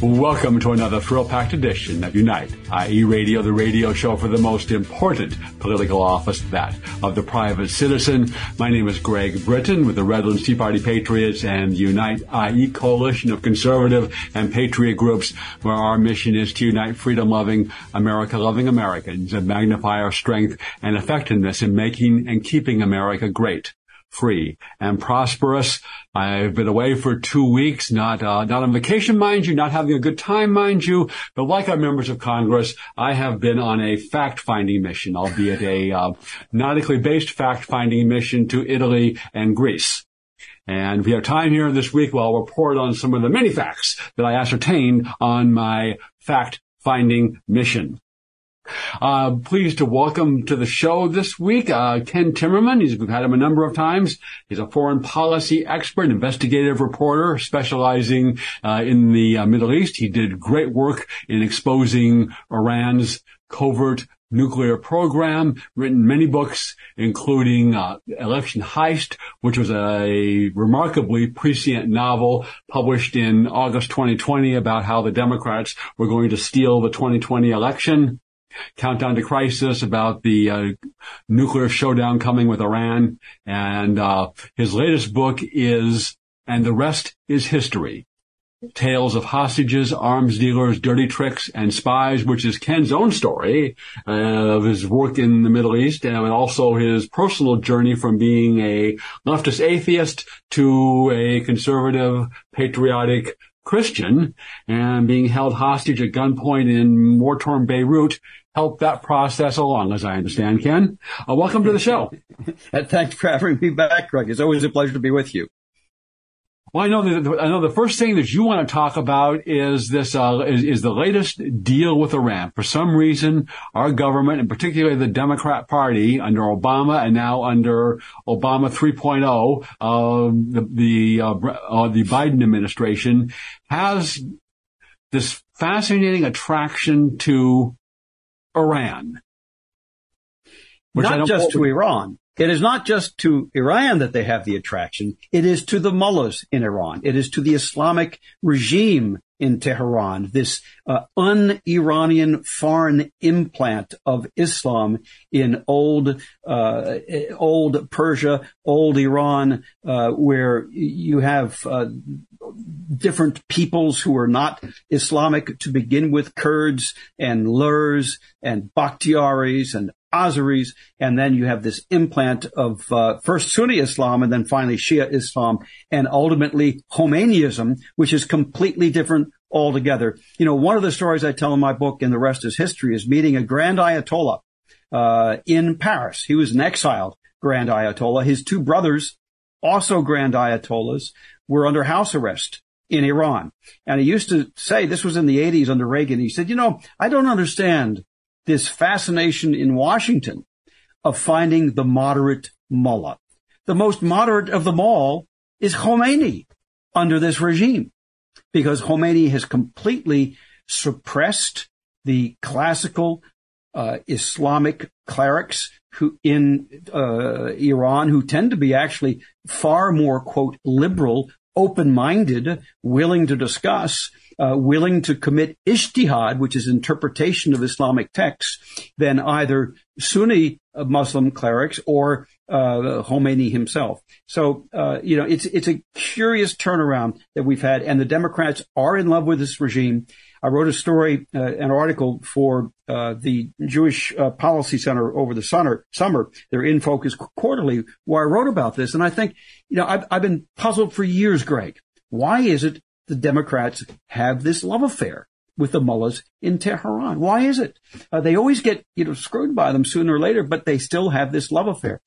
Welcome to another thrill-packed edition of Unite, IE Radio, the radio show for the most important political office, that of the private citizen. My name is Greg Brittain with the Redlands Tea Party Patriots and Unite, IE coalition of conservative and patriot groups where our mission is to unite freedom-loving, America-loving Americans and magnify our strength and effectiveness in making and keeping America great free and prosperous. I've been away for two weeks, not uh, not on vacation, mind you, not having a good time, mind you, but like our members of Congress, I have been on a fact-finding mission, albeit a uh, nautically based fact-finding mission to Italy and Greece. And if we have time here this week, well, I'll report on some of the many facts that I ascertained on my fact-finding mission. Uh, pleased to welcome to the show this week, uh, Ken Timmerman. He's, we've had him a number of times. He's a foreign policy expert, investigative reporter, specializing, uh, in the uh, Middle East. He did great work in exposing Iran's covert nuclear program, written many books, including uh, Election Heist, which was a remarkably prescient novel published in August 2020 about how the Democrats were going to steal the 2020 election. Countdown to Crisis about the uh, nuclear showdown coming with Iran. And uh, his latest book is And the Rest is History. Tales of hostages, arms dealers, dirty tricks, and spies, which is Ken's own story uh, of his work in the Middle East and also his personal journey from being a leftist atheist to a conservative, patriotic Christian and being held hostage at gunpoint in war-torn Beirut help that process along, as I understand. Ken, uh, welcome to the show. And thanks for having me back, Greg. It's always a pleasure to be with you. Well, I know that I know the first thing that you want to talk about is this uh, is, is, the latest deal with Iran. For some reason, our government, and particularly the Democrat Party under Obama and now under Obama 3.0, uh, the the, uh, uh, the Biden administration has this fascinating attraction to Iran. Not just to Iran. It is not just to Iran that they have the attraction. It is to the mullahs in Iran. It is to the Islamic regime in Tehran, this uh, un-Iranian foreign implant of Islam in old, uh, old Persia, old Iran, uh, where you have uh, different peoples who are not Islamic to begin with, Kurds and Lurs and Bakhtiaris and Azeris, and then you have this implant of uh, first Sunni Islam and then finally Shia Islam, and ultimately Khomeiniism, which is completely different altogether. You know, one of the stories I tell in my book, and the rest is history, is meeting a Grand Ayatollah uh, in Paris. He was an exiled Grand Ayatollah. His two brothers, also Grand Ayatollahs, were under house arrest in Iran. And he used to say, this was in the 80s under Reagan, he said, you know, I don't understand this fascination in Washington of finding the moderate mullah. The most moderate of them all is Khomeini under this regime because Khomeini has completely suppressed the classical uh, Islamic clerics who in uh, Iran who tend to be actually far more quote liberal, open-minded, willing to discuss uh, willing to commit ijtihad, which is interpretation of Islamic texts, than either Sunni Muslim clerics or uh, Khomeini himself. So, uh, you know, it's it's a curious turnaround that we've had, and the Democrats are in love with this regime. I wrote a story, uh, an article for uh, the Jewish uh, Policy Center over the summer. Summer, they're in focus quarterly, where I wrote about this, and I think, you know, I've, I've been puzzled for years, Greg. Why is it the Democrats have this love affair with the mullahs in Tehran. Why is it? Uh, they always get, you know, screwed by them sooner or later, but they still have this love affair.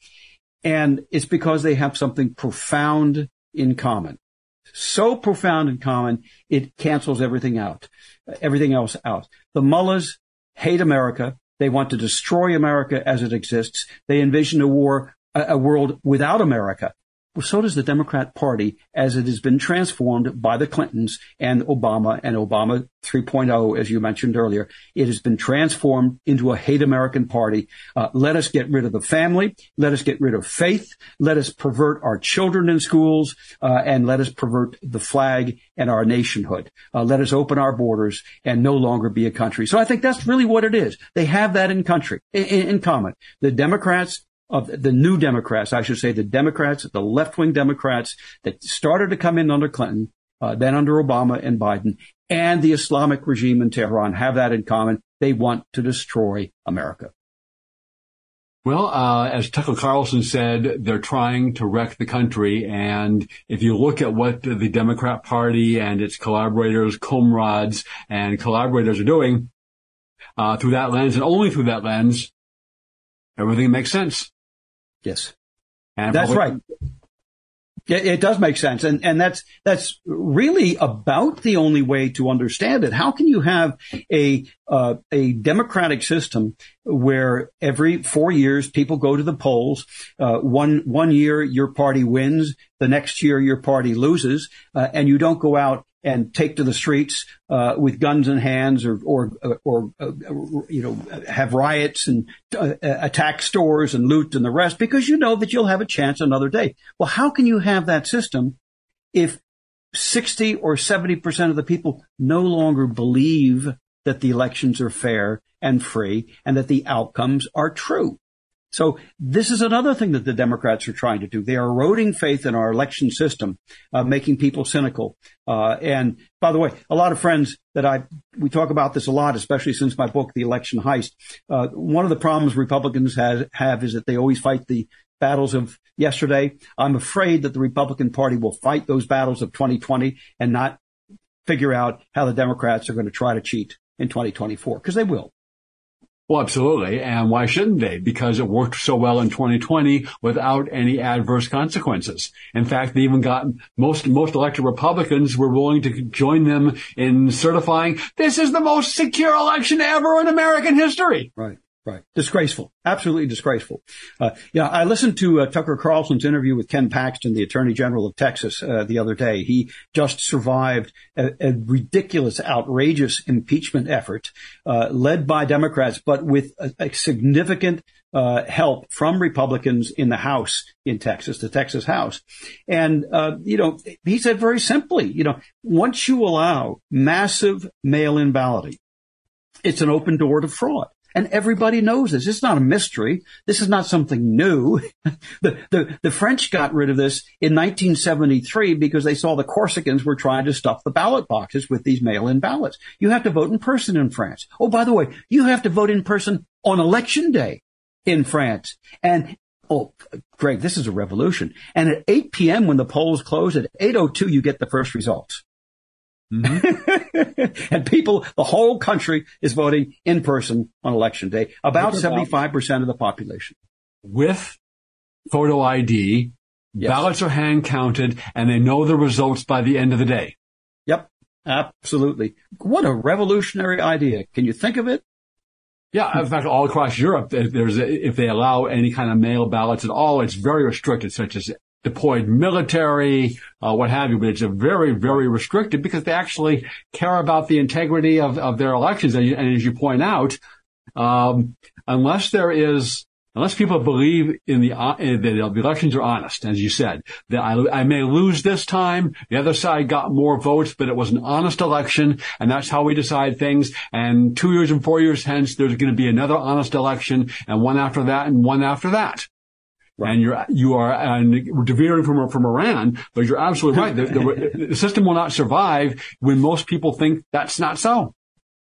And it's because they have something profound in common. So profound in common, it cancels everything out, everything else out. The mullahs hate America. They want to destroy America as it exists. They envision a war, a, world without America. Well, so does the Democrat Party as it has been transformed by the Clintons and Obama and Obama 3.0, as you mentioned earlier. It has been transformed into a hate American party. Uh, let us get rid of the family. Let us get rid of faith. Let us pervert our children in schools, uh, and let us pervert the flag and our nationhood. Uh, let us open our borders and no longer be a country. So I think that's really what it is. They have that in country, in, in common. The Democrats of the new Democrats, I should say, the Democrats, the left-wing Democrats that started to come in under Clinton, uh, then under Obama and Biden, and the Islamic regime in Tehran have that in common. They want to destroy America. Well, uh, as Tucker Carlson said, they're trying to wreck the country. And if you look at what the Democrat Party and its collaborators, comrades, and collaborators are doing uh, through that lens, and only through that lens, everything makes sense. Yes. And that's right. It, it, does make sense. And, and that's, that's really about the only way to understand it. How can you have a, uh, a democratic system where every four years people go to the polls? Uh, one, one year your party wins. The next year your party loses. Uh, and you don't go out and take to the streets uh, with guns in hands, or or or uh, you know have riots and uh, attack stores and loot and the rest, because you know that you'll have a chance another day. Well, how can you have that system if sixty or seventy percent of the people no longer believe that the elections are fair and free and that the outcomes are true? So this is another thing that the Democrats are trying to do. They are eroding faith in our election system, uh, making people cynical. Uh, and by the way, a lot of friends that I we talk about this a lot, especially since my book, The Election Heist. Uh, one of the problems Republicans have, have is that they always fight the battles of yesterday. I'm afraid that the Republican Party will fight those battles of 2020 and not figure out how the Democrats are going to try to cheat in 2024 because they will. Well, absolutely. And why shouldn't they? Because it worked so well in 2020 without any adverse consequences. In fact, they even got most, most elected Republicans were willing to join them in certifying this is the most secure election ever in American history. Right. Right. Disgraceful. Absolutely disgraceful. Uh, yeah, I listened to uh, Tucker Carlson's interview with Ken Paxton, the Attorney General of Texas, uh, the other day. He just survived a, a ridiculous, outrageous impeachment effort uh, led by Democrats, but with a, a significant uh, help from Republicans in the House in Texas, the Texas House. And, uh, you know, he said very simply, you know, once you allow massive mail-in balloting, it's an open door to fraud. And everybody knows this. It's not a mystery. This is not something new. the, the, the French got rid of this in 1973 because they saw the Corsicans were trying to stuff the ballot boxes with these mail-in ballots. You have to vote in person in France. Oh, by the way, you have to vote in person on election day in France. And oh, Greg, this is a revolution. And at 8 p.m. when the polls close, at 8.02, you get the first results. Mm-hmm. and people, the whole country is voting in person on election day. About seventy-five percent of the population with photo ID. Yes. Ballots are hand counted, and they know the results by the end of the day. Yep, absolutely. What a revolutionary idea! Can you think of it? Yeah, in fact, all across Europe, there's if they allow any kind of mail ballots at all, it's very restricted, such as deployed military, uh, what have you, but it's a very, very restricted because they actually care about the integrity of, of their elections. And, and as you point out, um, unless there is, unless people believe in the, uh, that the elections are honest, as you said, that I, I may lose this time, the other side got more votes, but it was an honest election, and that's how we decide things. And two years and four years hence, there's going to be another honest election, and one after that, and one after that. Right. And you're, you are, and we're veering from, from Iran, but you're absolutely right. The, the, the system will not survive when most people think that's not so.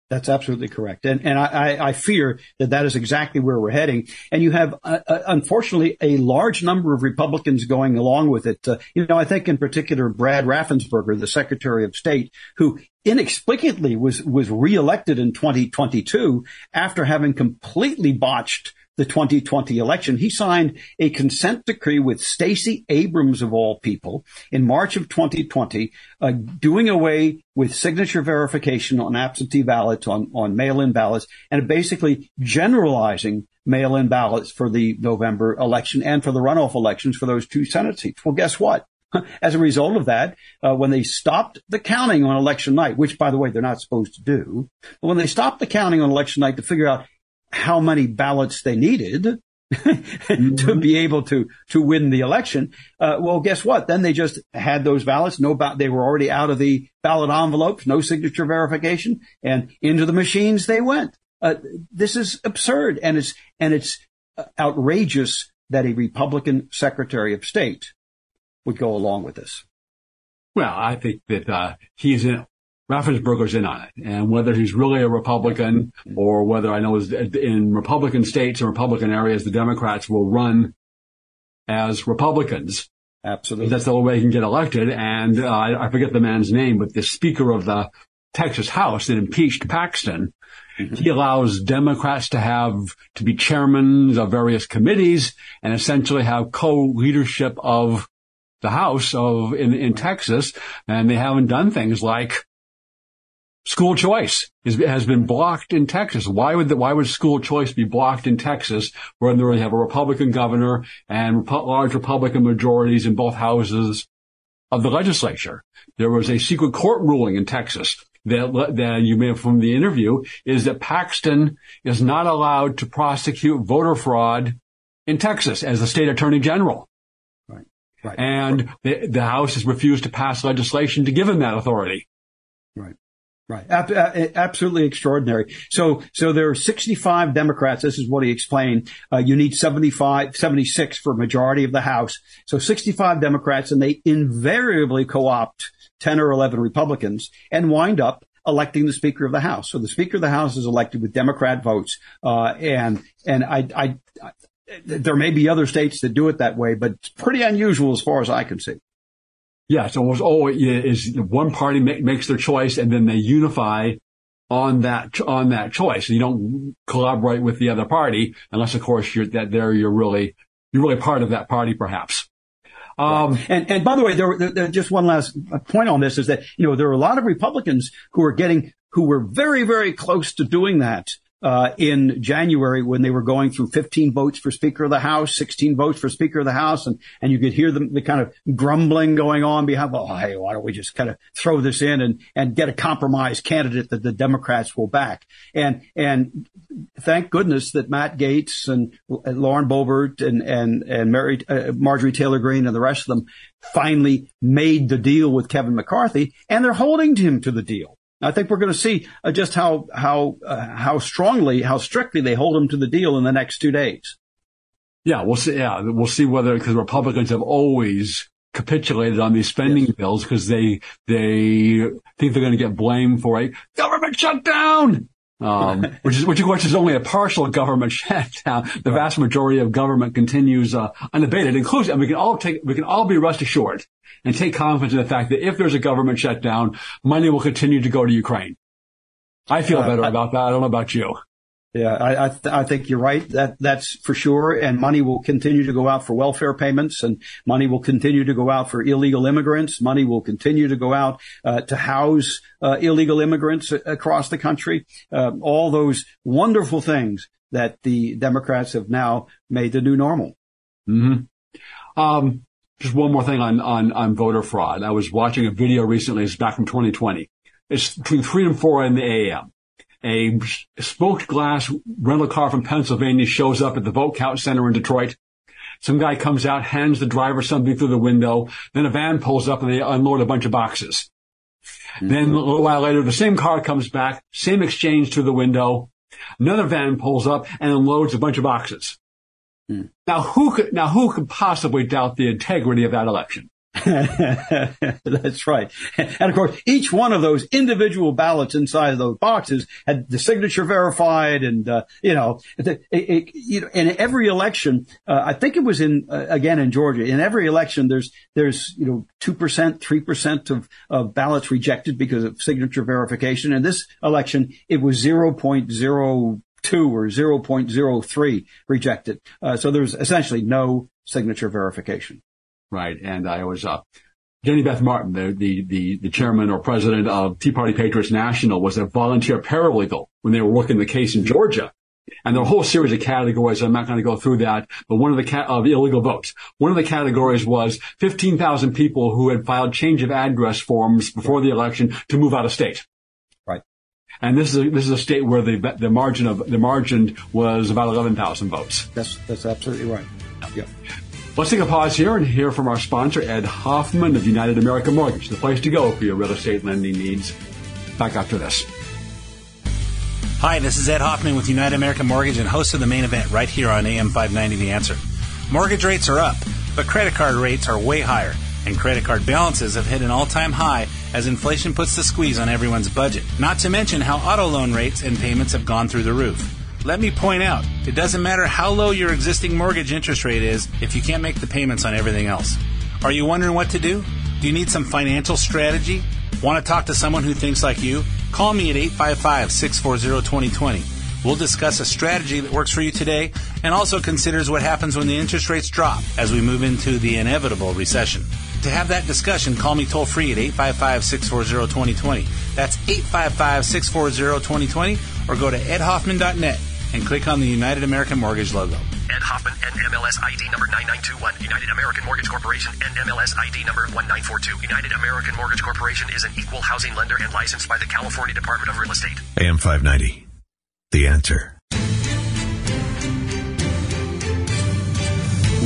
That's absolutely correct. And, and I, I, fear that that is exactly where we're heading. And you have, uh, uh, unfortunately, a large number of Republicans going along with it. Uh, you know, I think in particular, Brad Raffensperger, the Secretary of State, who inexplicably was, was reelected in 2022 after having completely botched the 2020 election. He signed a consent decree with Stacey Abrams of all people in March of 2020, uh, doing away with signature verification on absentee ballots, on, on mail-in ballots, and basically generalizing mail-in ballots for the November election and for the runoff elections for those two Senate seats. Well, guess what? As a result of that, uh, when they stopped the counting on election night, which by the way, they're not supposed to do, but when they stopped the counting on election night to figure out how many ballots they needed mm-hmm. to be able to to win the election. Uh, well, guess what? Then they just had those ballots. No, ba- they were already out of the ballot envelopes. No signature verification, and into the machines they went. Uh, this is absurd, and it's and it's uh, outrageous that a Republican Secretary of State would go along with this. Well, I think that uh, he's in, Raffensperger's in on it. And whether he's really a Republican or whether I know in Republican states and Republican areas, the Democrats will run as Republicans. Absolutely. That's the only way he can get elected. And uh, I forget the man's name, but the Speaker of the Texas House that impeached Paxton, mm-hmm. he allows Democrats to have, to be chairmen of various committees and essentially have co-leadership of the House of, in, in Texas. And they haven't done things like School choice is, has been blocked in Texas. Why would the, why would school choice be blocked in Texas when they have a Republican governor and large Republican majorities in both houses of the legislature? There was a secret court ruling in Texas that, that you may have from the interview is that Paxton is not allowed to prosecute voter fraud in Texas as the state attorney general. Right. Right. And the, the House has refused to pass legislation to give him that authority. Right. Right. absolutely extraordinary. So, so there are 65 Democrats. This is what he explained. Uh, you need 75, 76 for majority of the House. So 65 Democrats and they invariably co-opt 10 or 11 Republicans and wind up electing the Speaker of the House. So the Speaker of the House is elected with Democrat votes. Uh, and, and I, I, I, there may be other states that do it that way, but it's pretty unusual as far as I can see. Yeah, it's almost always is one party make, makes their choice and then they unify on that on that choice. You don't collaborate with the other party unless, of course, you're that there you're really you're really part of that party, perhaps. Um, and, and by the way, there, there, just one last point on this is that, you know, there are a lot of Republicans who are getting, who were very, very close to doing that uh, in January when they were going through 15 votes for Speaker of the House, 16 votes for Speaker of the House, and and you could hear them the kind of grumbling going on behind. Well, hey, why don't we just kind of throw this in and and get a compromise candidate that the Democrats will back? And and thank goodness that Matt Gaetz and, and Lauren Boebert and and and Mary uh, Marjorie Taylor Greene and the rest of them finally made the deal with Kevin McCarthy, and they're holding him to the deal. I think we're going to see uh, just how how uh, how strongly, how strictly they hold him to the deal in the next two days. Yeah, we'll see. Yeah, we'll see whether because Republicans have always capitulated on these spending yes. bills because they they think they're going to get blamed for a government shutdown. Um, which is which of course is only a partial government shutdown. The right. vast majority of government continues uh, unabated, including and we can all take we can all be rest assured and take confidence in the fact that if there's a government shutdown, money will continue to go to Ukraine. I feel uh, better I, about that. I don't know about you. Yeah, I I, th- I, think you're right. That that's for sure. And money will continue to go out for welfare payments, and money will continue to go out for illegal immigrants. Money will continue to go out uh, to house uh, illegal immigrants across the country. Uh, all those wonderful things that the Democrats have now made the new normal. Hmm. Um, just one more thing on, on, on voter fraud. I was watching a video recently. It's back from 2020. It's between three and four in the AM. A smoked glass rental car from Pennsylvania shows up at the vote count center in Detroit. Some guy comes out, hands the driver something through the window. Then a van pulls up and they unload a bunch of boxes. Mm-hmm. Then a little while later, the same car comes back, same exchange through the window. Another van pulls up and unloads a bunch of boxes. Hmm. Now who could, now who could possibly doubt the integrity of that election? That's right. And of course, each one of those individual ballots inside of those boxes had the signature verified and, uh, you know, it, it, you know, in every election, uh, I think it was in, uh, again in Georgia, in every election, there's, there's, you know, 2%, 3% of, of ballots rejected because of signature verification. In this election, it was 0.0 0.2 or 0.03 rejected. Uh, so there's essentially no signature verification. Right. And I was, uh, Jenny Beth Martin, the, the, the, the, chairman or president of Tea Party Patriots National was a volunteer paralegal when they were working the case in Georgia. And there are a whole series of categories. I'm not going to go through that, but one of the ca- of illegal votes. One of the categories was 15,000 people who had filed change of address forms before the election to move out of state. Right. And this is a, this is a state where the the margin of the margin was about 11,000 votes. That's that's absolutely right. Yeah. Let's take a pause here and hear from our sponsor, Ed Hoffman of United American Mortgage, the place to go for your real estate lending needs. Back after this. Hi, this is Ed Hoffman with United American Mortgage and host of the main event right here on AM 590 The Answer. Mortgage rates are up, but credit card rates are way higher, and credit card balances have hit an all time high as inflation puts the squeeze on everyone's budget. Not to mention how auto loan rates and payments have gone through the roof. Let me point out, it doesn't matter how low your existing mortgage interest rate is if you can't make the payments on everything else. Are you wondering what to do? Do you need some financial strategy? Want to talk to someone who thinks like you? Call me at 855 640 2020. We'll discuss a strategy that works for you today and also considers what happens when the interest rates drop as we move into the inevitable recession. To have that discussion, call me toll free at 855 640 2020. That's 855 640 2020 or go to edhoffman.net and click on the United American Mortgage logo. Ed Hoffman, NMLS ID number 9921. United American Mortgage Corporation, NMLS ID number 1942. United American Mortgage Corporation is an equal housing lender and licensed by the California Department of Real Estate. AM 590. The answer.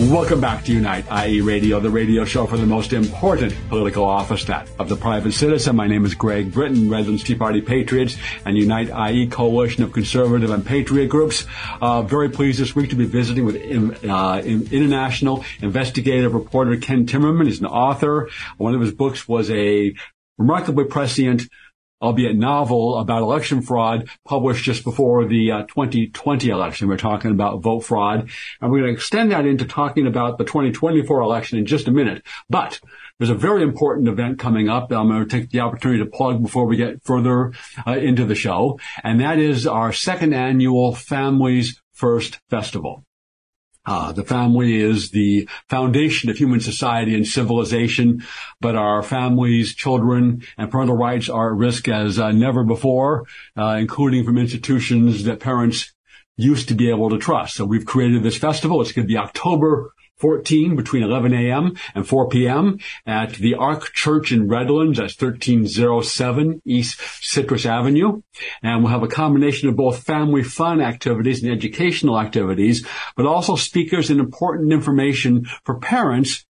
Welcome back to Unite, IE Radio, the radio show for the most important political office, that of the private citizen. My name is Greg Brittain, Redlands Tea Party Patriots and Unite IE coalition of conservative and patriot groups. Uh, very pleased this week to be visiting with uh, international investigative reporter Ken Timmerman. He's an author. One of his books was a remarkably prescient albeit novel, about election fraud published just before the uh, 2020 election. We're talking about vote fraud, and we're going to extend that into talking about the 2024 election in just a minute. But there's a very important event coming up. I'm going to take the opportunity to plug before we get further uh, into the show, and that is our second annual Families First Festival. Uh, the family is the foundation of human society and civilization, but our families, children, and parental rights are at risk as uh, never before, uh, including from institutions that parents used to be able to trust. So we've created this festival. It's going to be October 14 between 11 a.m. and 4 p.m. at the Ark Church in Redlands. That's 1307 East Citrus Avenue. And we'll have a combination of both family fun activities and educational activities, but also speakers and important information for parents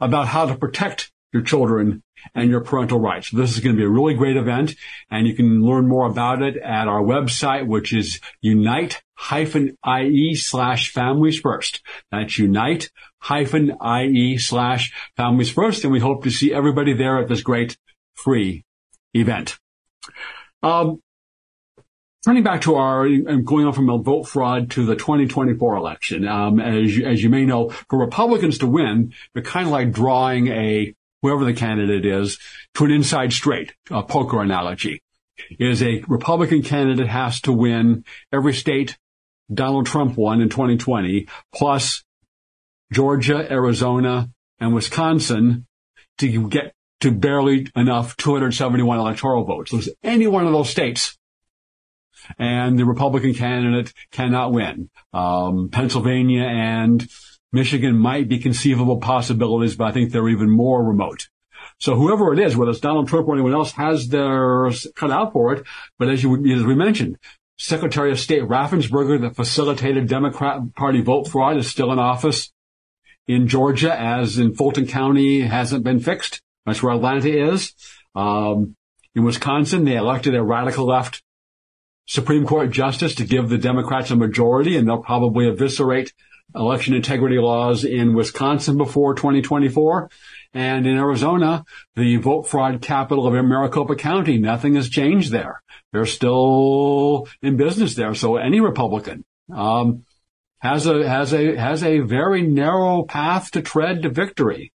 about how to protect your children and your parental rights. So this is going to be a really great event and you can learn more about it at our website, which is unite-ie slash families first. That's unite-ie slash families first. And we hope to see everybody there at this great free event. Um, Turning back to our going on from a vote fraud to the 2024 election, um, as as you may know, for Republicans to win, they're kind of like drawing a whoever the candidate is, to an inside straight, a poker analogy, is a Republican candidate has to win every state Donald Trump won in 2020, plus Georgia, Arizona, and Wisconsin to get to barely enough 271 electoral votes. So any one of those states and the Republican candidate cannot win. Um, Pennsylvania and Michigan might be conceivable possibilities, but I think they're even more remote. So whoever it is, whether it's Donald Trump or anyone else, has their cut out for it. But as you as we mentioned, Secretary of State Raffensperger, that facilitated Democrat Party vote fraud, is still in office in Georgia, as in Fulton County hasn't been fixed. That's where Atlanta is. Um, in Wisconsin, they elected a radical left Supreme Court justice to give the Democrats a majority, and they'll probably eviscerate election integrity laws in Wisconsin before 2024. And in Arizona, the vote fraud capital of Maricopa County, nothing has changed there. They're still in business there. So any Republican, um, has a, has a, has a very narrow path to tread to victory.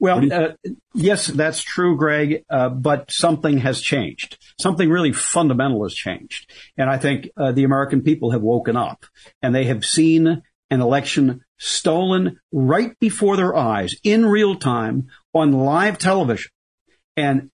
Well, uh, yes, that's true, Greg. Uh, but something has changed. Something really fundamental has changed, and I think uh, the American people have woken up and they have seen an election stolen right before their eyes in real time on live television. And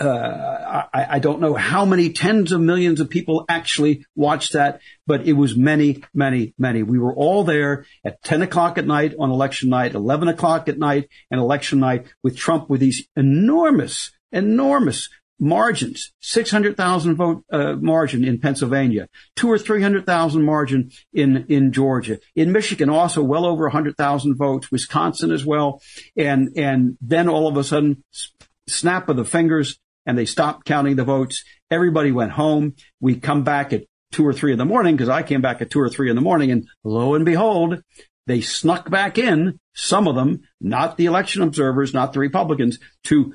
uh, I, I, don't know how many tens of millions of people actually watched that, but it was many, many, many. We were all there at 10 o'clock at night on election night, 11 o'clock at night and election night with Trump with these enormous, enormous margins, 600,000 vote uh, margin in Pennsylvania, two or 300,000 margin in, in Georgia. In Michigan, also well over 100,000 votes, Wisconsin as well. And, and then all of a sudden, snap of the fingers, and they stopped counting the votes. Everybody went home. We come back at two or three in the morning because I came back at two or three in the morning and lo and behold, they snuck back in, some of them, not the election observers, not the Republicans, to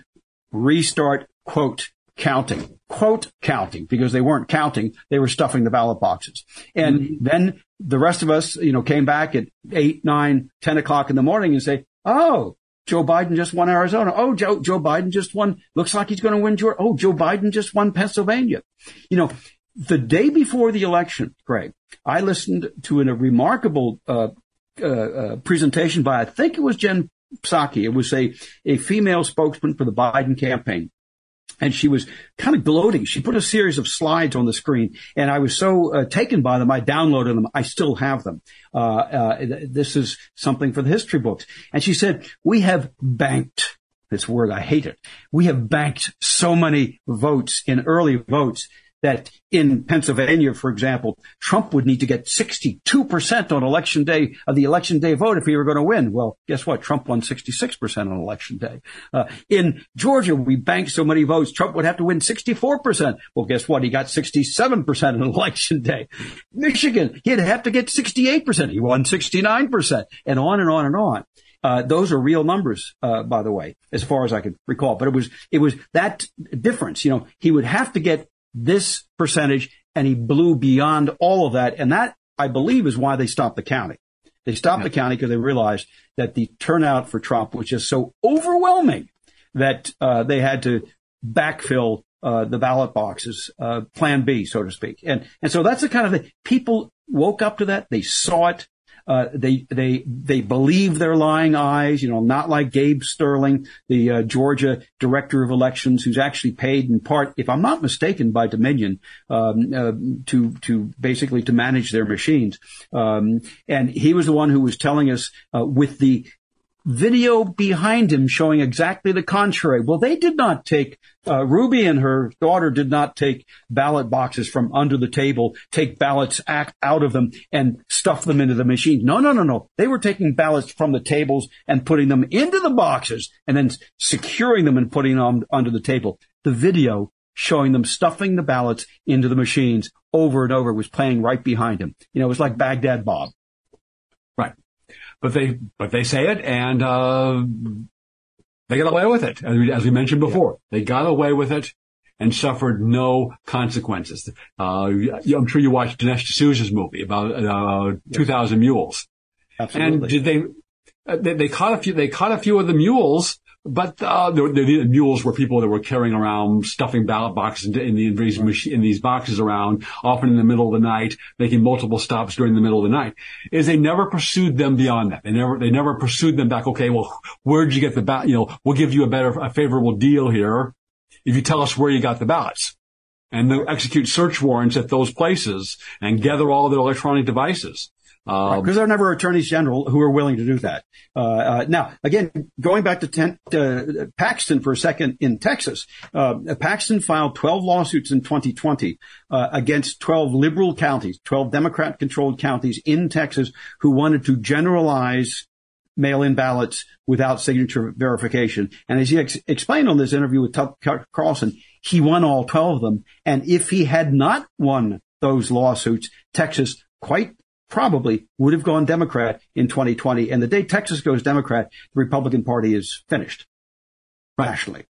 restart, quote, counting, quote, counting, because they weren't counting. They were stuffing the ballot boxes. And mm-hmm. then the rest of us, you know, came back at eight, nine, ten o'clock in the morning and say, Oh, Joe Biden just won Arizona. Oh, Joe, Joe Biden just won. Looks like he's going to win Georgia. Oh, Joe Biden just won Pennsylvania. You know, the day before the election, Greg, I listened to a remarkable uh, uh, uh, presentation by I think it was Jen Psaki. It was a a female spokesman for the Biden campaign, and she was kind of gloating. She put a series of slides on the screen, and I was so uh, taken by them, I downloaded them. I still have them. Uh, uh, this is something for the history books. And she said, "We have banked." This word, I hate it. We have banked so many votes in early votes that in Pennsylvania, for example, Trump would need to get 62% on election day of the election day vote if he were going to win. Well, guess what? Trump won 66% on election day. Uh, in Georgia, we banked so many votes, Trump would have to win 64%. Well, guess what? He got 67% on election day. Michigan, he'd have to get 68%. He won 69% and on and on and on. Uh, those are real numbers, uh, by the way, as far as I can recall. But it was it was that difference. You know, he would have to get this percentage and he blew beyond all of that. And that, I believe, is why they stopped the counting. They stopped yeah. the counting because they realized that the turnout for Trump was just so overwhelming that uh, they had to backfill uh, the ballot boxes, uh, Plan B, so to speak. And and so that's the kind of thing. People woke up to that. They saw it. Uh, they they they believe their lying eyes. You know, not like Gabe Sterling, the uh, Georgia director of elections, who's actually paid in part, if I'm not mistaken, by Dominion um, uh, to to basically to manage their machines. Um, and he was the one who was telling us uh, with the video behind him showing exactly the contrary. Well, they did not take, uh, Ruby and her daughter did not take ballot boxes from under the table, take ballots out of them and stuff them into the machine. No, no, no, no. They were taking ballots from the tables and putting them into the boxes and then securing them and putting them under the table. The video showing them stuffing the ballots into the machines over and over was playing right behind him. You know, it was like Baghdad Bob but they but they say it and uh, they got away with it as we, as we mentioned before. They got away with it and suffered no consequences. Uh, I'm sure you watched Dinesh D'Souza's movie about uh, 2,000 mules. Absolutely. And did they, uh, they? They caught a few. They caught a few of the mules but uh, the, the, mules were people that were carrying around stuffing ballot boxes in, in, the, in, these, in these boxes around, often in the middle of the night, making multiple stops during the middle of the night. Is they never pursued them beyond that. They never they never pursued them back. Okay, well, where'd you get the ballot? You know, we'll give you a better a favorable deal here if you tell us where you got the ballots. And execute search warrants at those places and gather all their electronic devices. Because um, there are never attorneys general who are willing to do that. Uh, uh, now, again, going back to ten, uh, Paxton for a second in Texas, uh, Paxton filed 12 lawsuits in 2020 uh, against 12 liberal counties, 12 Democrat-controlled counties in Texas who wanted to generalize mail-in ballots without signature verification. And as he ex- explained on this interview with Tucker Carlson, he won all 12 of them. And if he had not won those lawsuits, Texas quite probably would have gone Democrat in 2020. And the day Texas goes Democrat, the Republican Party is finished. rationally.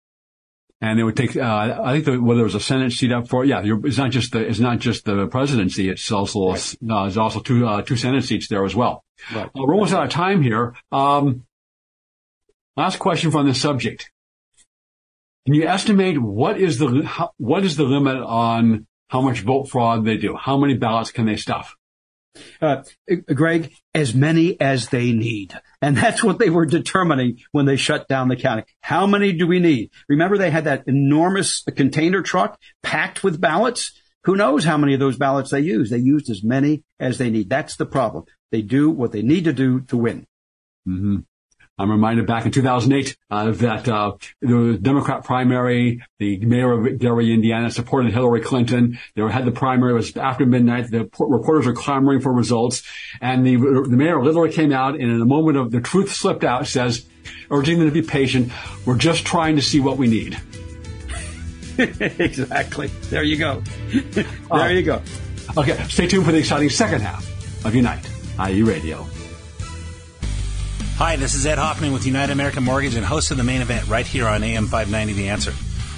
And it would take, uh, I think the, whether there was a Senate seat up for, yeah, it's not just the, it's not just the presidency. It's also, right. uh, there's also two, uh, two Senate seats there as well. Right. Uh, we're almost out of time here. Um, Last question from the subject. Can you estimate what is the how, what is the limit on how much vote fraud they do? How many ballots can they stuff? Uh, Greg, as many as they need. And that's what they were determining when they shut down the county. How many do we need? Remember they had that enormous container truck packed with ballots? Who knows how many of those ballots they used? They used as many as they need. That's the problem. They do what they need to do to win. Mm-hmm. I'm reminded back in 2008 uh, that uh, the Democrat primary, the mayor of Gary, Indiana, supported Hillary Clinton. They had the primary. It was after midnight. The reporters were clamoring for results, and the the mayor literally came out and in a moment of the truth slipped out, says, urging them to be patient. We're just trying to see what we need. exactly. There you go. there uh, you go. Okay, stay tuned for the exciting second half of Unite, IE Radio. Hi, this is Ed Hoffman with United American Mortgage and host of the main event right here on AM 590 The Answer.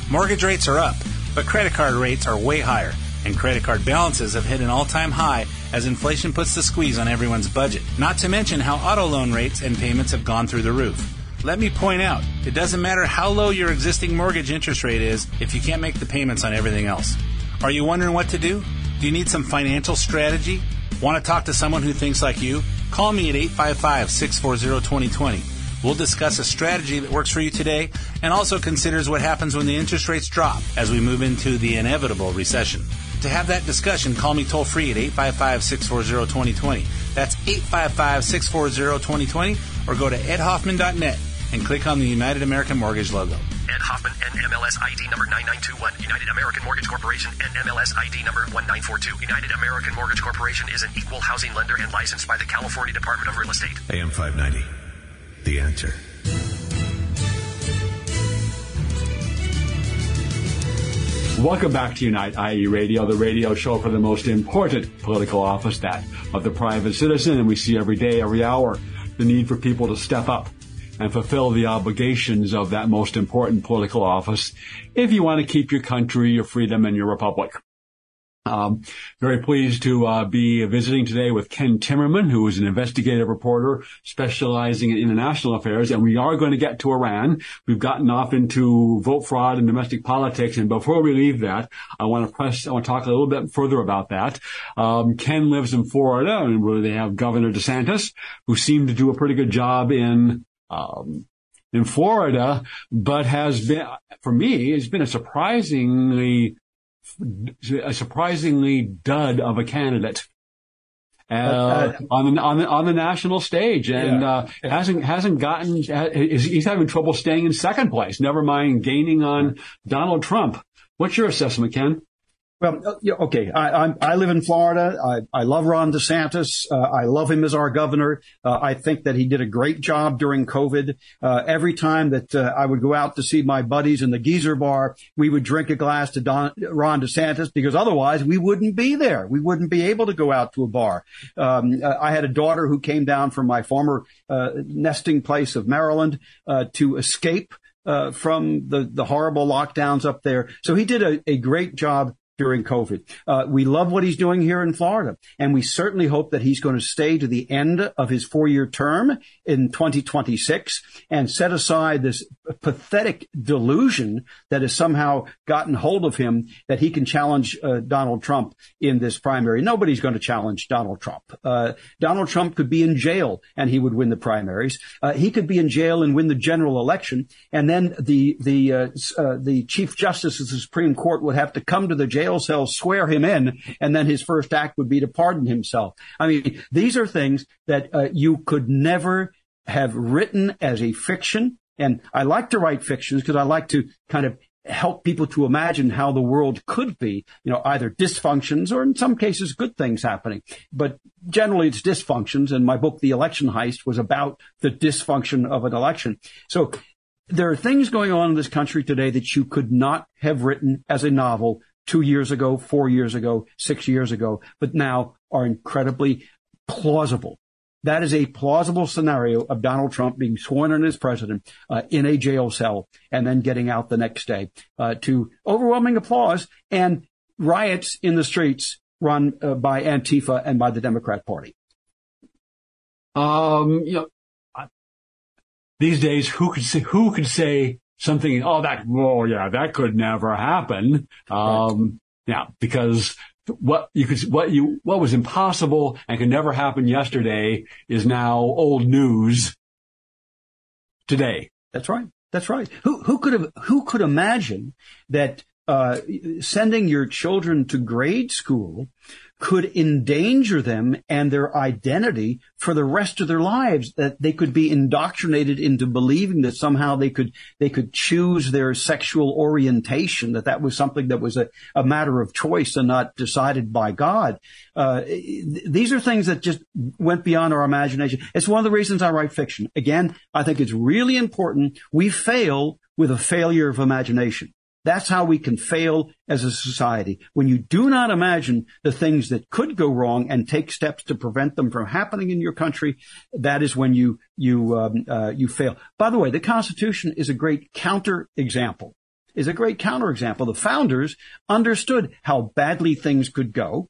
Mortgage rates are up, but credit card rates are way higher, and credit card balances have hit an all time high as inflation puts the squeeze on everyone's budget. Not to mention how auto loan rates and payments have gone through the roof. Let me point out, it doesn't matter how low your existing mortgage interest rate is if you can't make the payments on everything else. Are you wondering what to do? Do you need some financial strategy? Want to talk to someone who thinks like you? Call me at 855 640 2020. We'll discuss a strategy that works for you today and also considers what happens when the interest rates drop as we move into the inevitable recession. To have that discussion, call me toll free at 855 640 2020. That's 855 640 2020 or go to edhoffman.net and click on the United American Mortgage logo. Ed Hoffman, NMLS ID number 9921. United American Mortgage Corporation, NMLS ID number 1942. United American Mortgage Corporation is an equal housing lender and licensed by the California Department of Real Estate. AM 590. The answer. Welcome back to Unite IE Radio, the radio show for the most important political office, that of the private citizen. And we see every day, every hour, the need for people to step up and fulfill the obligations of that most important political office if you want to keep your country, your freedom, and your republic. Um, very pleased to uh, be visiting today with Ken Timmerman, who is an investigative reporter specializing in international affairs, and we are going to get to Iran. We've gotten off into vote fraud and domestic politics, and before we leave that, I want to press, I want to talk a little bit further about that. Um, Ken lives in Florida, and where they have Governor DeSantis, who seemed to do a pretty good job in um, in Florida, but has been, for me, has been a surprisingly, a surprisingly dud of a candidate. Uh, uh, on the on the on the national stage, and yeah. uh, hasn't hasn't gotten. He's having trouble staying in second place. Never mind gaining on Donald Trump. What's your assessment, Ken? Well, uh, okay. I, I, I live in Florida. I, I love Ron DeSantis. Uh, I love him as our governor. Uh, I think that he did a great job during COVID. Uh, every time that uh, I would go out to see my buddies in the Geezer Bar, we would drink a glass to Don, Ron DeSantis because otherwise we wouldn't be there. We wouldn't be able to go out to a bar. Um, uh, I had a daughter who came down from my former nesting place of Maryland to escape uh, from the, the horrible lockdowns up there. So he did a, a great job during COVID. Uh, we love what he's doing here in Florida, and we certainly hope that he's going to stay to the end of his four-year term in 2026 and set aside this pathetic delusion that has somehow gotten hold of him that he can challenge uh, Donald Trump in this primary. Nobody's going to challenge Donald Trump. Uh, Donald Trump could be in jail and he would win the primaries. Uh, he could be in jail and win the general election, and then the the uh, uh, the Chief Justice of the Supreme Court would have to come to the jail jail cell, swear him in, and then his first act would be to pardon himself. I mean, these are things that uh, you could never have written as a fiction. And I like to write fictions because I like to kind of help people to imagine how the world could be, you know, either dysfunctions or in some cases good things happening. But generally it's dysfunctions. And my book, The Election Heist, was about the dysfunction of an election. So there are things going on in this country today that you could not have written as a novel two years ago, four years ago, six years ago, but now are incredibly plausible. That is a plausible scenario of Donald Trump being sworn in as president uh, in a jail cell and then getting out the next day uh, to overwhelming applause and riots in the streets run uh, by Antifa and by the Democrat Party. Um, you know, these days, who could say, who could say something, oh, that, oh yeah, that could never happen. Um, yeah, because what you could, what you, what was impossible and could never happen yesterday is now old news today. That's right. That's right. Who, who could have, who could imagine that, uh, sending your children to grade school could endanger them and their identity for the rest of their lives that they could be indoctrinated into believing that somehow they could they could choose their sexual orientation that that was something that was a, a matter of choice and not decided by God. Uh, these are things that just went beyond our imagination. It's one of the reasons I write fiction. Again I think it's really important we fail with a failure of imagination that's how we can fail as a society. When you do not imagine the things that could go wrong and take steps to prevent them from happening in your country, that is when you you um, uh, you fail. By the way, the Constitution is a great counter example. Is a great counter example. The founders understood how badly things could go.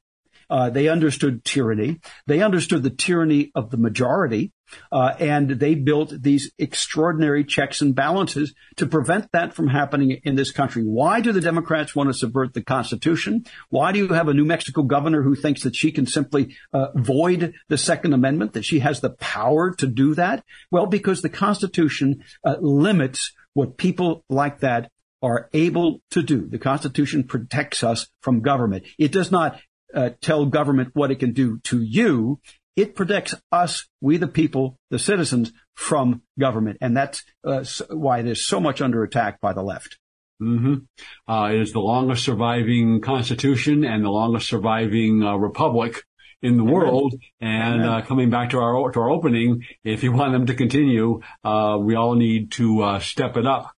Uh, they understood tyranny. They understood the tyranny of the majority. Uh, and they built these extraordinary checks and balances to prevent that from happening in this country. Why do the Democrats want to subvert the Constitution? Why do you have a New Mexico governor who thinks that she can simply uh, void the Second Amendment, that she has the power to do that? Well, because the Constitution uh, limits what people like that are able to do. The Constitution protects us from government. It does not uh, tell government what it can do to you. It protects us, we the people, the citizens, from government, and that's uh, why is so much under attack by the left. Mm-hmm. Uh, it is the longest surviving constitution and the longest surviving uh, republic in the Amen. world. And uh, coming back to our to our opening, if you want them to continue, uh, we all need to uh, step it up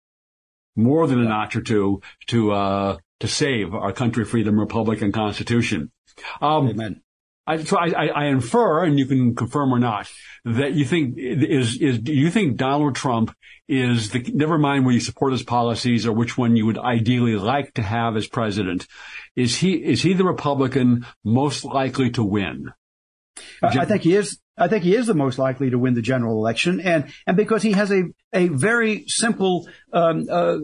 more than a notch or two to uh, to save our country, freedom, republic, and constitution. Um, Amen. I, so I, I, infer, and you can confirm or not, that you think is is do you think Donald Trump is the never mind whether you support his policies or which one you would ideally like to have as president, is he is he the Republican most likely to win? I think he is. I think he is the most likely to win the general election, and and because he has a a very simple um, uh,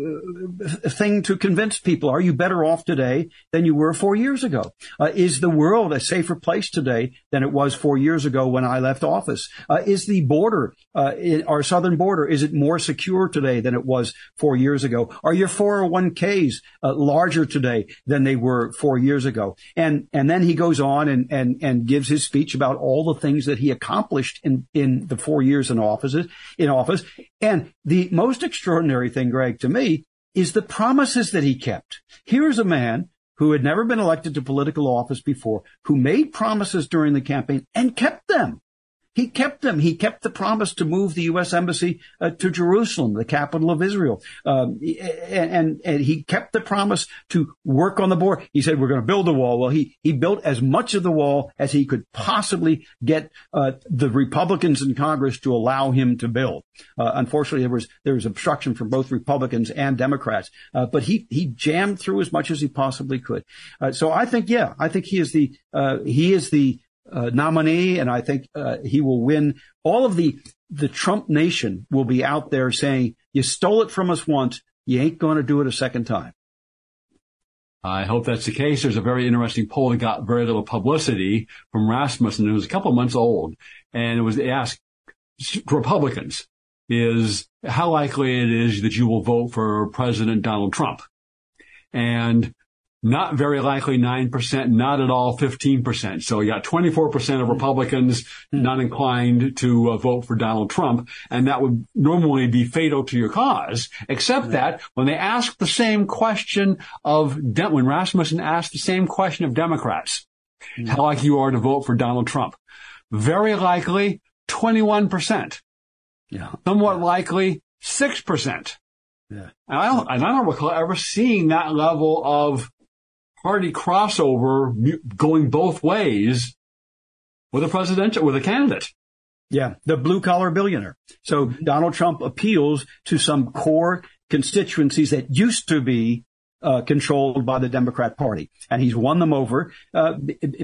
thing to convince people. Are you better off today than you were four years ago? Uh, is the world a safer place today than it was four years ago when I left office? Uh, is the border, uh, our southern border, is it more secure today than it was four years ago? Are your 401ks uh, larger today than they were four years ago? And and then he goes on and and and gives his speech about all the things that he accomplished in in the four years in offices in office. And the most extraordinary thing, Greg, to me, is the promises that he kept. Here is a man who had never been elected to political office before, who made promises during the campaign and kept them. He kept them. He kept the promise to move the U.S. embassy uh, to Jerusalem, the capital of Israel. Um, and, and he kept the promise to work on the border. He said, we're going to build a wall. Well, he, he built as much of the wall as he could possibly get uh, the Republicans in Congress to allow him to build. Uh, unfortunately, there was, there was obstruction from both Republicans and Democrats. Uh, but he, he jammed through as much as he possibly could. Uh, so I think, yeah, I think he is the, uh, he is the, uh, nominee, and I think uh, he will win. All of the the Trump nation will be out there saying, "You stole it from us once, you ain't going to do it a second time." I hope that's the case. There's a very interesting poll that got very little publicity from Rasmussen. It was a couple months old, and it was asked Republicans is how likely it is that you will vote for President Donald Trump. And not very likely 9%, not at all 15%. So you got 24% of Republicans not inclined to uh, vote for Donald Trump. And that would normally be fatal to your cause, except that when they ask the same question of, De- when Rasmussen asked the same question of Democrats, mm-hmm. how likely you are to vote for Donald Trump, very likely 21%. Yeah. Somewhat yeah. likely 6%. Yeah. And I don't, and I don't recall ever seeing that level of party crossover going both ways with a presidential, with a candidate. Yeah, the blue collar billionaire. So Donald Trump appeals to some core constituencies that used to be uh, controlled by the Democrat Party, and he's won them over uh,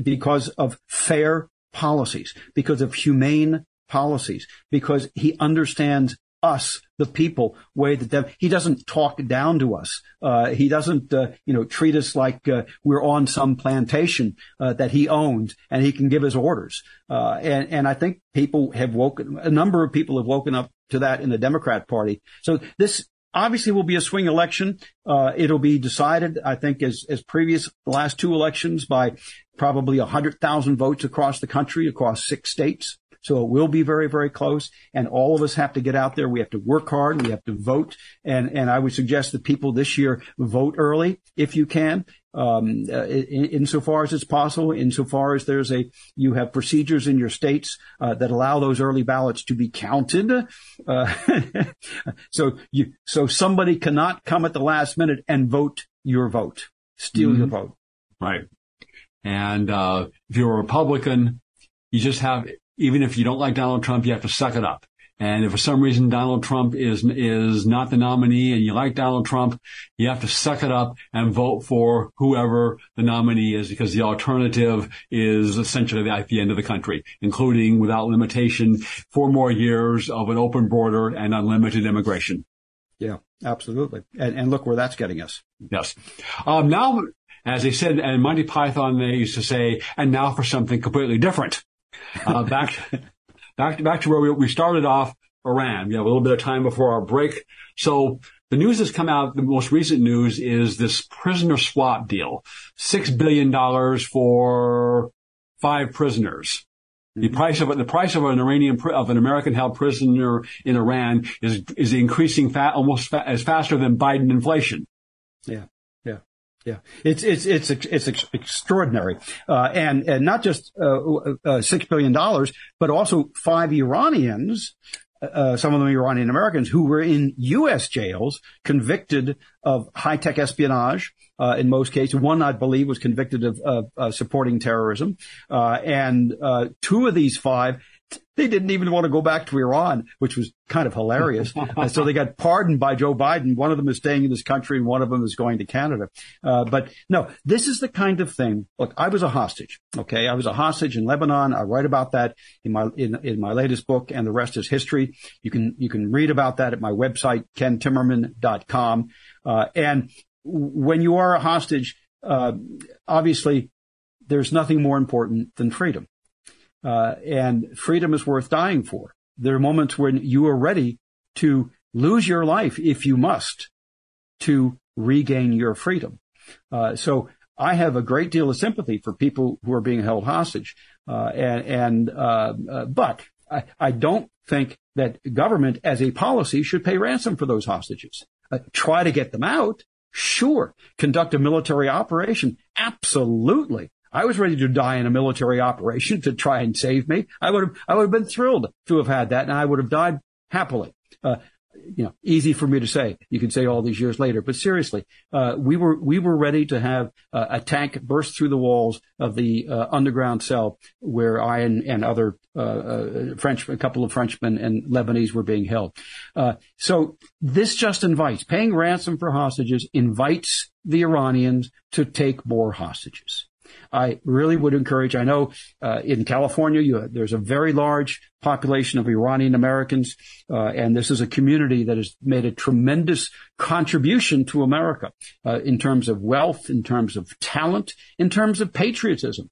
because of fair policies, because of humane policies, because he understands us, the people, way that. He doesn't talk down to us. Uh, he doesn't, uh, you know, treat us like uh, we're on some plantation uh, that he owns and he can give us orders. Uh, and and I think people have woken. A number of people have woken up to that in the Democrat Party. So this obviously will be a swing election. Uh, it'll be decided, I think, as as previous the last two elections by probably hundred thousand votes across the country, across six states. So it will be very, very close. And all of us have to get out there. We have to work hard. We have to vote. And, and I would suggest that people this year vote early if you can. Um, uh, in, insofar as it's possible, insofar as there's a, you have procedures in your states uh, that allow those early ballots to be counted. Uh, so you, so somebody cannot come at the last minute and vote your vote, steal mm-hmm. your vote. Right. And uh, if you're a Republican, you just have even if you don't like Donald Trump, you have to suck it up. And if for some reason Donald Trump is is not the nominee and you like Donald Trump, you have to suck it up and vote for whoever the nominee is because the alternative is essentially at the end of the country, including without limitation four more years of an open border and unlimited immigration. Yeah, absolutely. And, and look where that's getting us. Yes. Um, now, as they said, and Monty Python, they used to say, and now for something completely different. Uh, back, back, back to where we, we started off, Iran. We have a little bit of time before our break. So the news that's come out, the most recent news is this prisoner swap deal. Six billion dollars for five prisoners. The price of the price of an Iranian of an American held prisoner in Iran is is increasing fa- almost fa- as faster than Biden inflation. Yeah. Yeah, it's it's it's it's extraordinary, uh, and and not just uh, uh, six billion dollars, but also five Iranians, uh, some of them Iranian Americans, who were in U.S. jails, convicted of high tech espionage. Uh, in most cases, one I believe was convicted of supporting terrorism, uh, and two of these five they didn't even want to go back to Iran, which was kind of hilarious. uh, so they got pardoned by Joe Biden. One of them is staying in this country and one of them is going to Canada. Uh, but no, this is the kind of thing. Look, I was a hostage. Okay. I was a hostage in Lebanon. I write about that in my, in, in my latest book and the rest is history. You can, you can read about that at my website, kentimmerman.com. Uh, and when you are a hostage, uh, obviously there's nothing more important than freedom. Uh, and freedom is worth dying for. There are moments when you are ready to lose your life if you must to regain your freedom. Uh, so I have a great deal of sympathy for people who are being held hostage. Uh, and, and uh, uh, but I, I, don't think that government as a policy should pay ransom for those hostages. Uh, try to get them out. Sure. Conduct a military operation. Absolutely. I was ready to die in a military operation to try and save me. I would have, I would have been thrilled to have had that and I would have died happily. Uh, you know, easy for me to say. You can say all these years later, but seriously, uh, we were we were ready to have uh, a tank burst through the walls of the uh, underground cell where I and, and other uh, uh, French, a couple of Frenchmen and Lebanese were being held. Uh, so this just invites paying ransom for hostages invites the Iranians to take more hostages. I really would encourage. I know uh, in California, you, there's a very large population of Iranian Americans, uh, and this is a community that has made a tremendous contribution to America uh, in terms of wealth, in terms of talent, in terms of patriotism.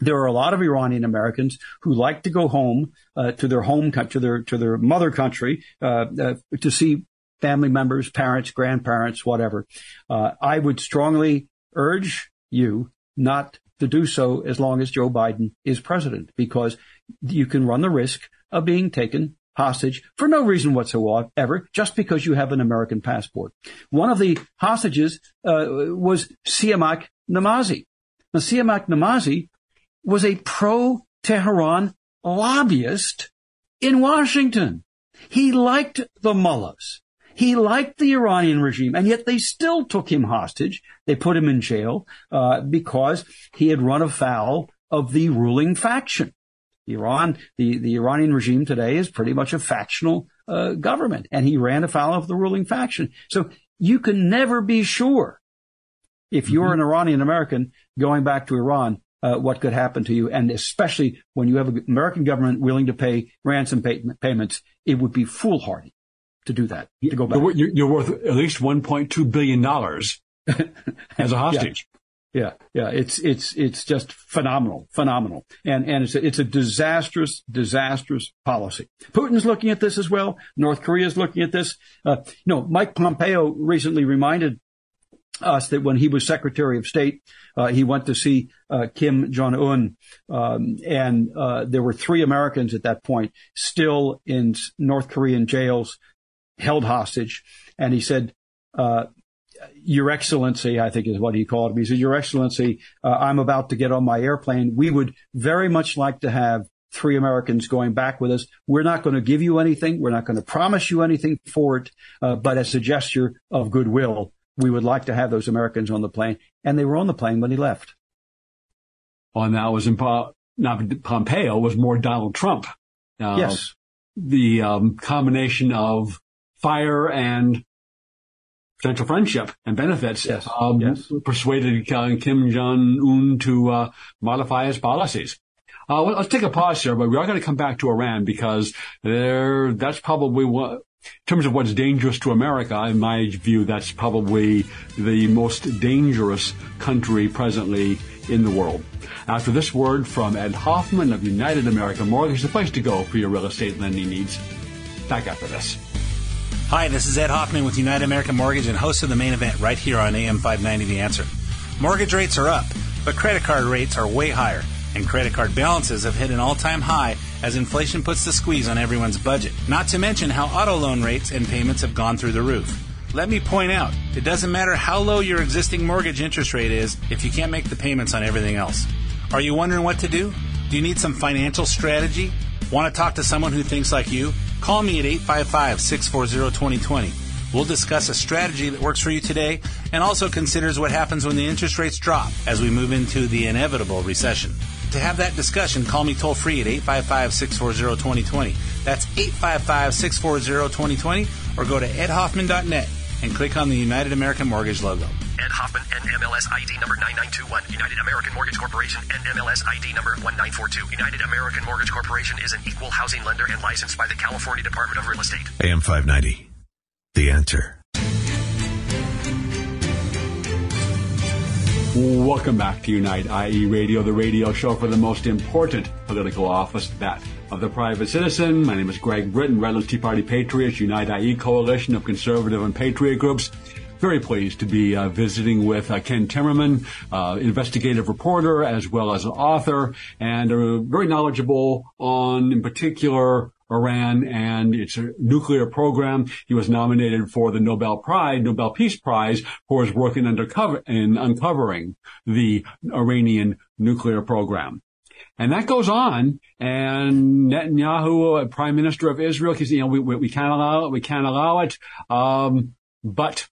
There are a lot of Iranian Americans who like to go home uh, to their home country, to their to their mother country, uh, uh, to see family members, parents, grandparents, whatever. I would strongly urge you not to do so as long as Joe Biden is president, because you can run the risk of being taken hostage for no reason whatsoever, just because you have an American passport. One of the hostages uh, was Siamak Namazi. Now, Siamak Namazi was a pro-Tehran lobbyist in Washington. He liked the mullahs. He liked the Iranian regime, and yet they still took him hostage. They put him in jail uh, because he had run afoul of the ruling faction. Iran, the, the Iranian regime today is pretty much a factional uh, government, and he ran afoul of the ruling faction. So you can never be sure if you're mm-hmm. an Iranian American going back to Iran uh, what could happen to you, and especially when you have an American government willing to pay ransom pay- payments, it would be foolhardy to do that. To go back. You're, you're worth at least 1.2 billion dollars as a hostage. Yeah, yeah, it's it's it's just phenomenal, phenomenal, and and it's a, it's a disastrous, disastrous policy. Putin's looking at this as well. North Korea is looking at this. Uh, you know, Mike Pompeo recently reminded us that when he was Secretary of State, uh, he went to see uh, Kim Jong Un, um, and uh, there were three Americans at that point still in North Korean jails, held hostage, and he said. Uh, your Excellency, I think is what he called me. He said, Your Excellency, uh, I'm about to get on my airplane. We would very much like to have three Americans going back with us. We're not going to give you anything. We're not going to promise you anything for it. Uh, but as a gesture of goodwill, we would like to have those Americans on the plane. And they were on the plane when he left. And that was in not Pompeo was more Donald Trump. Uh, yes. The um, combination of fire and potential friendship and benefits, yes. Um, yes. persuaded uh, Kim Jong Un to uh, modify his policies. Uh, let's take a pause here, but we are going to come back to Iran because there, that's probably what, in terms of what's dangerous to America, in my view, that's probably the most dangerous country presently in the world. After this word from Ed Hoffman of United American Mortgage, the place to go for your real estate lending needs. Back after this. Hi, this is Ed Hoffman with United American Mortgage and host of the main event right here on AM 590 The Answer. Mortgage rates are up, but credit card rates are way higher, and credit card balances have hit an all time high as inflation puts the squeeze on everyone's budget. Not to mention how auto loan rates and payments have gone through the roof. Let me point out, it doesn't matter how low your existing mortgage interest rate is if you can't make the payments on everything else. Are you wondering what to do? Do you need some financial strategy? Want to talk to someone who thinks like you? Call me at 855 640 2020. We'll discuss a strategy that works for you today and also considers what happens when the interest rates drop as we move into the inevitable recession. To have that discussion, call me toll free at 855 640 2020. That's 855 640 2020 or go to edhoffman.net and click on the United American Mortgage logo. Ed Hoffman, NMLS ID number 9921. United American Mortgage Corporation, NMLS ID number 1942. United American Mortgage Corporation is an equal housing lender and licensed by the California Department of Real Estate. AM 590. The answer. Welcome back to Unite IE Radio, the radio show for the most important political office, that of the private citizen. My name is Greg Brittain, Redlands Tea Party Patriots, Unite IE coalition of conservative and patriot groups. Very pleased to be uh, visiting with uh, Ken Timmerman, uh, investigative reporter as well as an author, and uh, very knowledgeable on, in particular, Iran and its nuclear program. He was nominated for the Nobel Prize, Nobel Peace Prize for his work in, in uncovering the Iranian nuclear program. And that goes on. And Netanyahu, Prime Minister of Israel, says, you know, we, we, we, can't allow it. We can't allow it. Um, but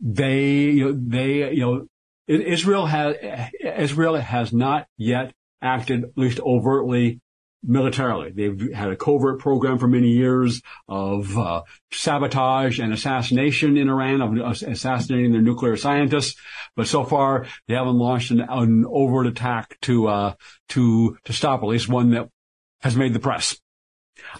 they, you know, they, you know, Israel has, Israel has not yet acted, at least overtly, militarily. They've had a covert program for many years of uh, sabotage and assassination in Iran, of assassinating their nuclear scientists. But so far, they haven't launched an, an overt attack to uh, to to stop at least one that has made the press.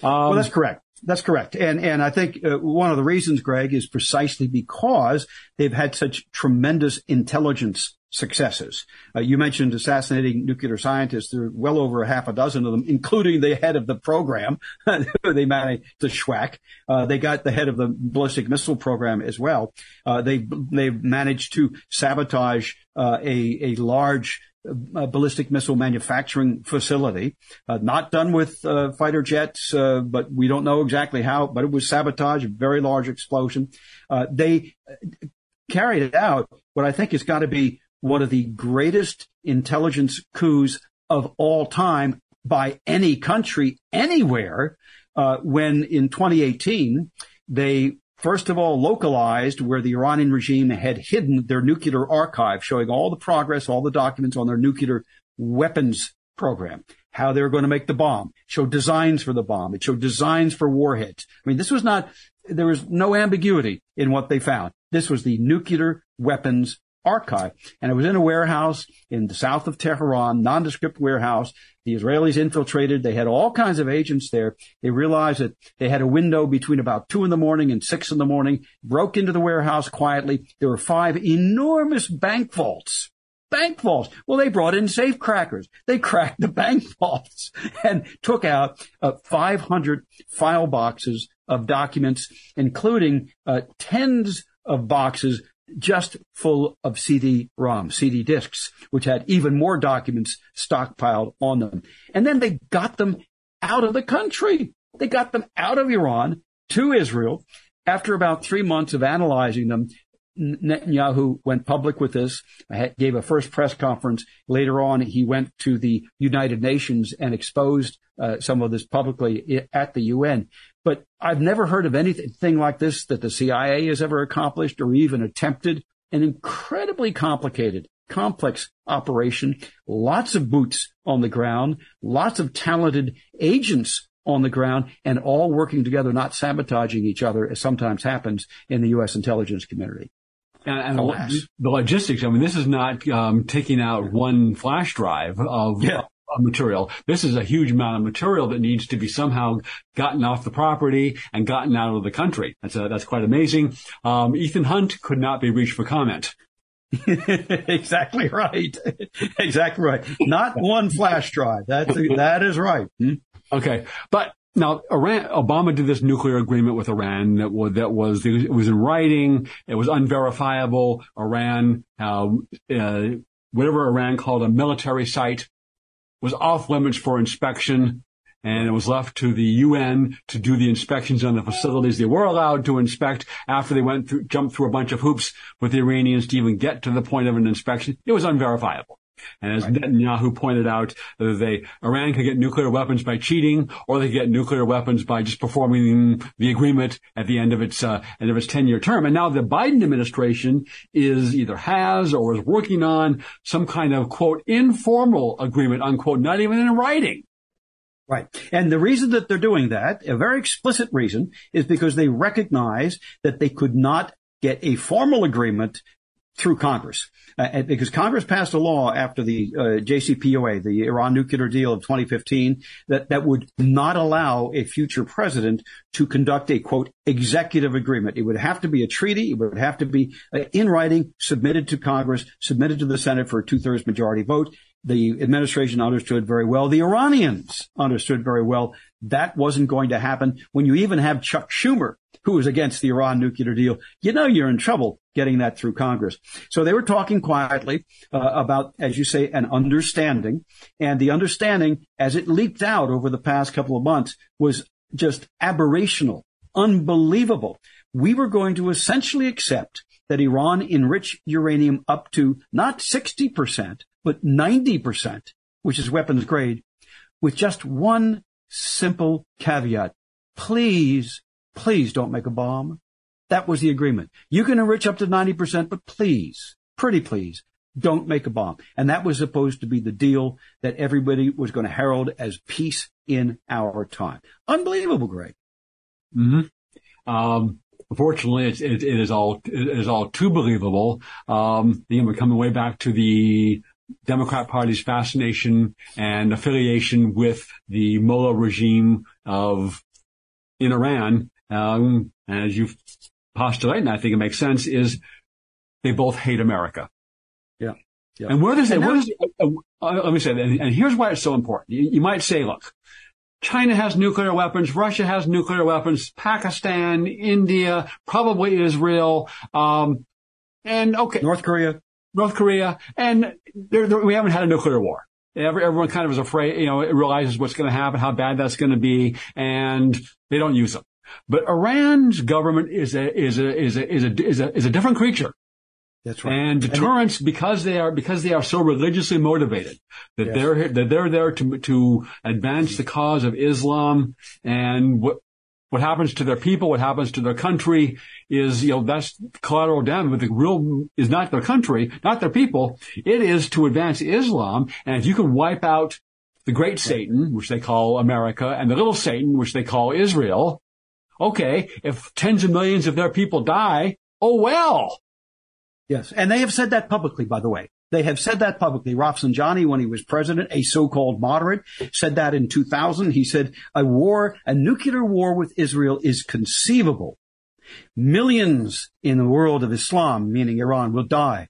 Um, well, that's correct. That's correct. And, and I think uh, one of the reasons, Greg, is precisely because they've had such tremendous intelligence successes. Uh, you mentioned assassinating nuclear scientists. There are well over a half a dozen of them, including the head of the program. they managed to schwack. Uh, they got the head of the ballistic missile program as well. Uh, they they managed to sabotage uh, a a large uh, ballistic missile manufacturing facility, uh, not done with uh, fighter jets, uh, but we don't know exactly how. But it was sabotage, a very large explosion. Uh, they carried it out. What I think has got to be one of the greatest intelligence coups of all time by any country anywhere uh, when in 2018 they first of all localized where the Iranian regime had hidden their nuclear archive showing all the progress, all the documents on their nuclear weapons program, how they were going to make the bomb, showed designs for the bomb. It showed designs for warheads. I mean, this was not, there was no ambiguity in what they found. This was the nuclear weapons archive. And it was in a warehouse in the south of Tehran, nondescript warehouse. The Israelis infiltrated. They had all kinds of agents there. They realized that they had a window between about two in the morning and six in the morning, broke into the warehouse quietly. There were five enormous bank vaults bank vaults. Well, they brought in safe crackers. They cracked the bank vaults and took out uh, 500 file boxes of documents, including uh, tens of boxes just full of CD-ROM, CD disks, which had even more documents stockpiled on them. And then they got them out of the country. They got them out of Iran to Israel. After about three months of analyzing them, Netanyahu went public with this, gave a first press conference. Later on, he went to the United Nations and exposed uh, some of this publicly at the UN. But I've never heard of anything like this that the CIA has ever accomplished or even attempted. An incredibly complicated, complex operation, lots of boots on the ground, lots of talented agents on the ground, and all working together, not sabotaging each other, as sometimes happens in the U.S. intelligence community. And, and the logistics, I mean, this is not um, taking out one flash drive of, yeah material. This is a huge amount of material that needs to be somehow gotten off the property and gotten out of the country. That's a, uh, that's quite amazing. Um, Ethan Hunt could not be reached for comment. exactly right. exactly right. Not one flash drive. That's that is right. Hmm? Okay, but now, Iran, Obama did this nuclear agreement with Iran that was, that was, it was in writing. It was unverifiable. Iran, uh, uh, whatever Iran called a military site was off limits for inspection and it was left to the UN to do the inspections on the facilities they were allowed to inspect after they went through, jumped through a bunch of hoops with the Iranians to even get to the point of an inspection. It was unverifiable. And as right. Netanyahu pointed out, they, Iran can get nuclear weapons by cheating, or they could get nuclear weapons by just performing the agreement at the end of its, uh, end of its 10 year term. And now the Biden administration is either has or is working on some kind of quote, informal agreement, unquote, not even in writing. Right. And the reason that they're doing that, a very explicit reason, is because they recognize that they could not get a formal agreement through Congress. Uh, because Congress passed a law after the uh, JCPOA, the Iran nuclear deal of 2015, that, that would not allow a future president to conduct a quote executive agreement. It would have to be a treaty. It would have to be uh, in writing, submitted to Congress, submitted to the Senate for a two thirds majority vote. The administration understood very well. The Iranians understood very well that wasn't going to happen. When you even have Chuck Schumer, who is against the Iran nuclear deal, you know you're in trouble getting that through Congress. So they were talking quietly uh, about, as you say, an understanding. And the understanding, as it leaked out over the past couple of months, was just aberrational, unbelievable. We were going to essentially accept that Iran enrich uranium up to not 60%, but 90%, which is weapons grade, with just one simple caveat. Please, please don't make a bomb. That was the agreement. You can enrich up to 90%, but please, pretty please, don't make a bomb. And that was supposed to be the deal that everybody was going to herald as peace in our time. Unbelievable, Greg. Mm-hmm. Um, unfortunately, it, it, it is all it is all too believable. Um, you know, we're coming way back to the Democrat Party's fascination and affiliation with the mullah regime of in Iran. Um, as you postulate, and I think it makes sense, is they both hate America. Yeah. yeah. And where does it, where does, uh, uh, let me say that, and, and, here's why it's so important. You, you might say, look, China has nuclear weapons, Russia has nuclear weapons, Pakistan, India, probably Israel, um, and okay. North Korea. North Korea, and they're, they're, we haven't had a nuclear war. Every, everyone kind of is afraid, you know, realizes what's going to happen, how bad that's going to be, and they don't use them. But Iran's government is a is a is a is a is a, is a different creature. That's right. And deterrence, and it, because they are because they are so religiously motivated, that yes. they're that they're there to to advance the cause of Islam, and what what happens to their people, what happens to their country is, you know, that's collateral damage. But the real is not their country, not their people. It is to advance Islam. And if you can wipe out the great Satan, which they call America, and the little Satan, which they call Israel, okay, if tens of millions of their people die, oh well. Yes. And they have said that publicly, by the way. They have said that publicly. Rafsanjani, when he was president, a so-called moderate, said that in 2000. He said a war, a nuclear war with Israel is conceivable. Millions in the world of Islam, meaning Iran, will die.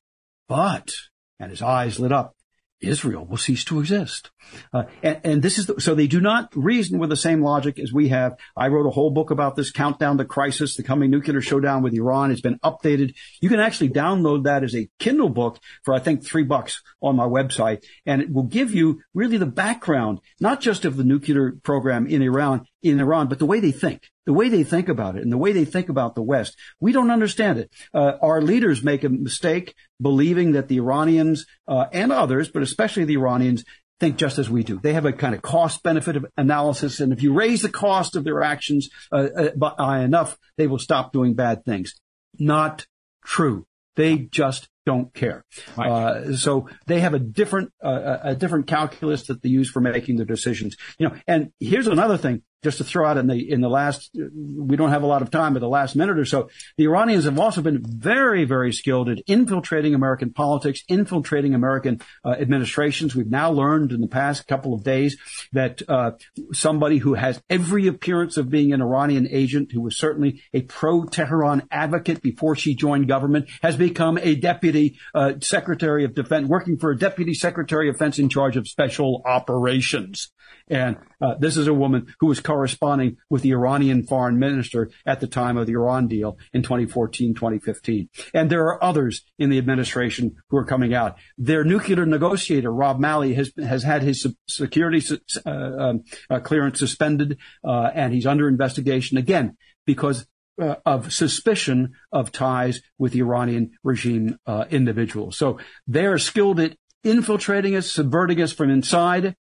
But, and his eyes lit up, Israel will cease to exist. Uh, and, and, this is the, so they do not reason with the same logic as we have. I wrote a whole book about this countdown to crisis, the coming nuclear showdown with Iran. It's been updated. You can actually download that as a Kindle book for I think three bucks on my website, and it will give you really the background, not just of the nuclear program in Iran, in Iran, but the way they think the way they think about it and the way they think about the West. We don't understand it. Uh, our leaders make a mistake believing that the Iranians uh, and others, but especially the Iranians, think just as we do. They have a kind of cost benefit analysis, and if you raise the cost of their actions uh, uh by enough, they will stop doing bad things. Not true. They just don't care. Right. Uh, so they have a different uh, a different calculus that they use for making their decisions. You know, and here's another thing just to throw out in the in the last we don't have a lot of time but the last minute or so the iranians have also been very very skilled at infiltrating american politics infiltrating american uh, administrations. We've now learned in the past couple of days that uh, somebody who has every appearance of being an iranian agent who was certainly a pro tehran advocate before she joined government has become a deputy uh, secretary of defense working for a deputy secretary of defense in charge of special operations. And uh, this is a woman who was corresponding with the Iranian foreign minister at the time of the Iran deal in 2014, 2015. And there are others in the administration who are coming out. Their nuclear negotiator, Rob Malley, has, has had his security uh, um, uh, clearance suspended, uh, and he's under investigation again because uh, of suspicion of ties with the Iranian regime uh, individuals. So they are skilled at infiltrating us, subverting us from inside,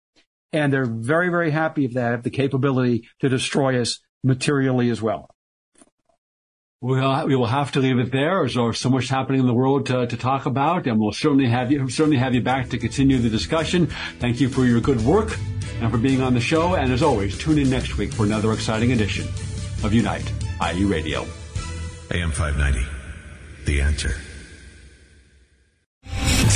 and they're very, very happy if they have the capability to destroy us materially as well. We'll, we will have to leave it there. There's so much happening in the world to, to talk about, and we'll certainly have you certainly have you back to continue the discussion. Thank you for your good work and for being on the show. And as always, tune in next week for another exciting edition of Unite IE Radio. AM 590, The Answer.